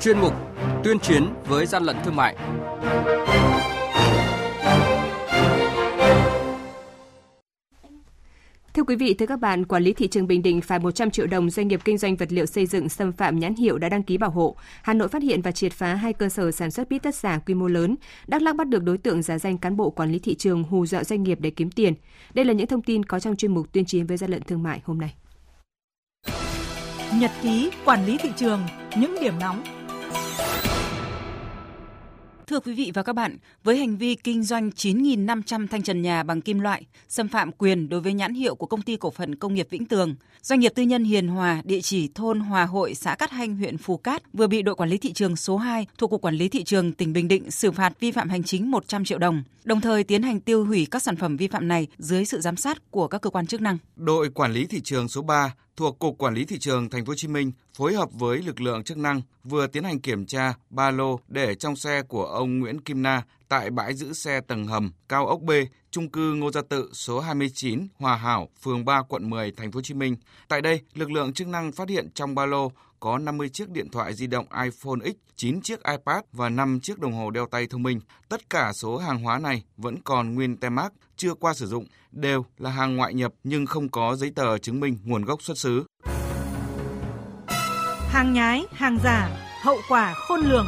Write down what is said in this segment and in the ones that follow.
chuyên mục Tuyên chiến với gian lận thương mại. Thưa quý vị, thưa các bạn, quản lý thị trường Bình Định phạt 100 triệu đồng doanh nghiệp kinh doanh vật liệu xây dựng xâm phạm nhãn hiệu đã đăng ký bảo hộ. Hà Nội phát hiện và triệt phá hai cơ sở sản xuất bít tất giả quy mô lớn. Đắk Lắk bắt được đối tượng giả danh cán bộ quản lý thị trường hù dọa doanh nghiệp để kiếm tiền. Đây là những thông tin có trong chuyên mục tuyên chiến với gian lận thương mại hôm nay. Nhật ký quản lý thị trường, những điểm nóng Thưa quý vị và các bạn, với hành vi kinh doanh 9.500 thanh trần nhà bằng kim loại, xâm phạm quyền đối với nhãn hiệu của công ty cổ phần công nghiệp Vĩnh Tường, doanh nghiệp tư nhân Hiền Hòa, địa chỉ thôn Hòa Hội, xã Cát Hanh, huyện Phù Cát vừa bị đội quản lý thị trường số 2 thuộc Cục Quản lý Thị trường tỉnh Bình Định xử phạt vi phạm hành chính 100 triệu đồng, đồng thời tiến hành tiêu hủy các sản phẩm vi phạm này dưới sự giám sát của các cơ quan chức năng. Đội Quản lý Thị trường số 3 thuộc Cục Quản lý Thị trường Thành phố Hồ Chí Minh phối hợp với lực lượng chức năng vừa tiến hành kiểm tra ba lô để trong xe của ông Nguyễn Kim Na tại bãi giữ xe tầng hầm cao ốc B, trung cư Ngô Gia Tự số 29 Hòa Hảo, phường 3, quận 10, thành phố Hồ Chí Minh. Tại đây, lực lượng chức năng phát hiện trong ba lô có 50 chiếc điện thoại di động iPhone X, 9 chiếc iPad và 5 chiếc đồng hồ đeo tay thông minh. Tất cả số hàng hóa này vẫn còn nguyên tem mác, chưa qua sử dụng, đều là hàng ngoại nhập nhưng không có giấy tờ chứng minh nguồn gốc xuất xứ. Hàng nhái, hàng giả, hậu quả khôn lường.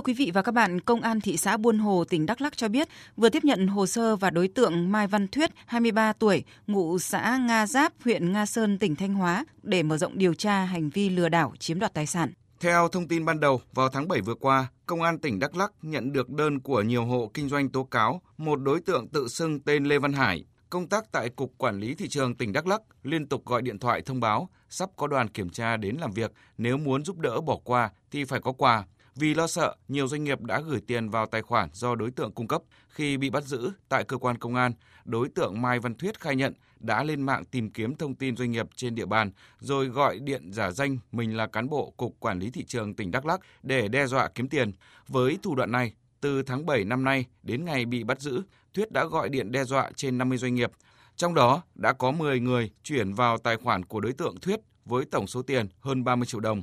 Thưa quý vị và các bạn, Công an thị xã Buôn Hồ, tỉnh Đắk Lắk cho biết vừa tiếp nhận hồ sơ và đối tượng Mai Văn Thuyết, 23 tuổi, ngụ xã Nga Giáp, huyện Nga Sơn, tỉnh Thanh Hóa để mở rộng điều tra hành vi lừa đảo chiếm đoạt tài sản. Theo thông tin ban đầu, vào tháng 7 vừa qua, Công an tỉnh Đắk Lắk nhận được đơn của nhiều hộ kinh doanh tố cáo một đối tượng tự xưng tên Lê Văn Hải, công tác tại Cục Quản lý Thị trường tỉnh Đắk Lắk liên tục gọi điện thoại thông báo sắp có đoàn kiểm tra đến làm việc, nếu muốn giúp đỡ bỏ qua thì phải có quà. Vì lo sợ, nhiều doanh nghiệp đã gửi tiền vào tài khoản do đối tượng cung cấp. Khi bị bắt giữ tại cơ quan công an, đối tượng Mai Văn Thuyết khai nhận đã lên mạng tìm kiếm thông tin doanh nghiệp trên địa bàn, rồi gọi điện giả danh mình là cán bộ Cục Quản lý Thị trường tỉnh Đắk Lắk để đe dọa kiếm tiền. Với thủ đoạn này, từ tháng 7 năm nay đến ngày bị bắt giữ, Thuyết đã gọi điện đe dọa trên 50 doanh nghiệp. Trong đó đã có 10 người chuyển vào tài khoản của đối tượng Thuyết với tổng số tiền hơn 30 triệu đồng.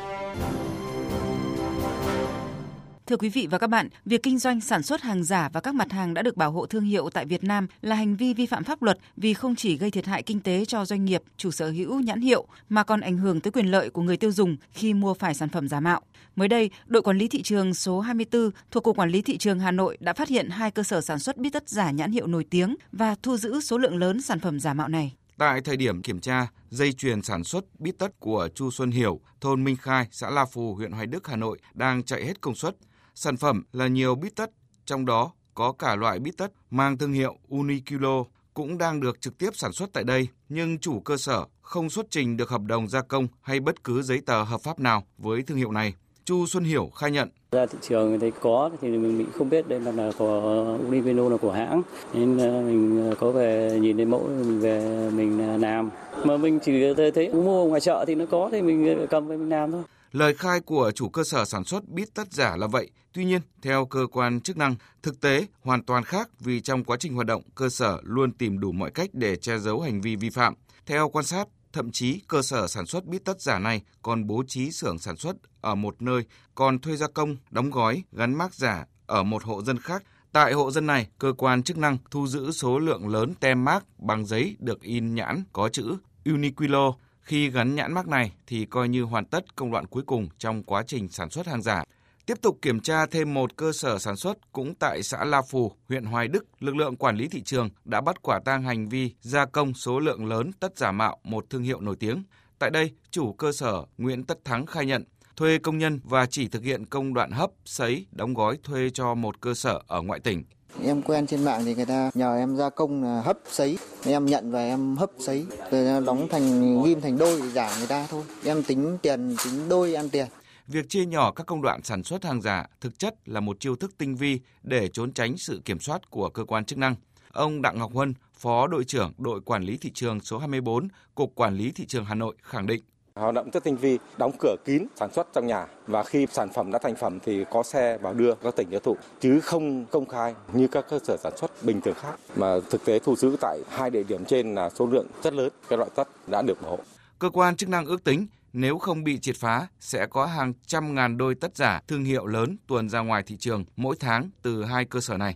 Thưa quý vị và các bạn, việc kinh doanh sản xuất hàng giả và các mặt hàng đã được bảo hộ thương hiệu tại Việt Nam là hành vi vi phạm pháp luật vì không chỉ gây thiệt hại kinh tế cho doanh nghiệp, chủ sở hữu nhãn hiệu mà còn ảnh hưởng tới quyền lợi của người tiêu dùng khi mua phải sản phẩm giả mạo. Mới đây, đội quản lý thị trường số 24 thuộc Cục Quản lý Thị trường Hà Nội đã phát hiện hai cơ sở sản xuất bít tất giả nhãn hiệu nổi tiếng và thu giữ số lượng lớn sản phẩm giả mạo này. Tại thời điểm kiểm tra, dây chuyền sản xuất bít tất của Chu Xuân Hiểu, thôn Minh Khai, xã La Phù, huyện Hoài Đức, Hà Nội đang chạy hết công suất. Sản phẩm là nhiều bít tất, trong đó có cả loại bít tất mang thương hiệu Uniqlo cũng đang được trực tiếp sản xuất tại đây, nhưng chủ cơ sở không xuất trình được hợp đồng gia công hay bất cứ giấy tờ hợp pháp nào với thương hiệu này. Chu Xuân Hiểu khai nhận. Ra thị trường thấy có thì mình, mình không biết đây là, là của Univino là của hãng. Nên ờ, mình ờ, có về nhìn thấy mẫu mình về mình ờ, làm. Mà mình chỉ thấy mua ngoài chợ thì nó có thì mình cầm về mình làm thôi. Lời khai của chủ cơ sở sản xuất bít tất giả là vậy. Tuy nhiên, theo cơ quan chức năng, thực tế hoàn toàn khác vì trong quá trình hoạt động, cơ sở luôn tìm đủ mọi cách để che giấu hành vi vi phạm. Theo quan sát, thậm chí cơ sở sản xuất bít tất giả này còn bố trí xưởng sản xuất ở một nơi, còn thuê gia công, đóng gói, gắn mác giả ở một hộ dân khác. Tại hộ dân này, cơ quan chức năng thu giữ số lượng lớn tem mác bằng giấy được in nhãn có chữ Uniqlo khi gắn nhãn mác này thì coi như hoàn tất công đoạn cuối cùng trong quá trình sản xuất hàng giả. Tiếp tục kiểm tra thêm một cơ sở sản xuất cũng tại xã La Phù, huyện Hoài Đức, lực lượng quản lý thị trường đã bắt quả tang hành vi gia công số lượng lớn tất giả mạo một thương hiệu nổi tiếng. Tại đây, chủ cơ sở Nguyễn Tất Thắng khai nhận thuê công nhân và chỉ thực hiện công đoạn hấp, sấy, đóng gói thuê cho một cơ sở ở ngoại tỉnh. Em quen trên mạng thì người ta nhờ em gia công là hấp sấy, em nhận và em hấp sấy, rồi đóng thành ghim thành đôi giả người ta thôi. Em tính tiền tính đôi ăn tiền. Việc chia nhỏ các công đoạn sản xuất hàng giả thực chất là một chiêu thức tinh vi để trốn tránh sự kiểm soát của cơ quan chức năng. Ông Đặng Ngọc Huân, Phó đội trưởng đội quản lý thị trường số 24, Cục Quản lý thị trường Hà Nội khẳng định hoạt động rất tinh vi, đóng cửa kín sản xuất trong nhà và khi sản phẩm đã thành phẩm thì có xe vào đưa các tỉnh tiêu thụ chứ không công khai như các cơ sở sản xuất bình thường khác mà thực tế thu giữ tại hai địa điểm trên là số lượng rất lớn các loại tất đã được bảo hộ. Cơ quan chức năng ước tính nếu không bị triệt phá sẽ có hàng trăm ngàn đôi tất giả thương hiệu lớn tuồn ra ngoài thị trường mỗi tháng từ hai cơ sở này.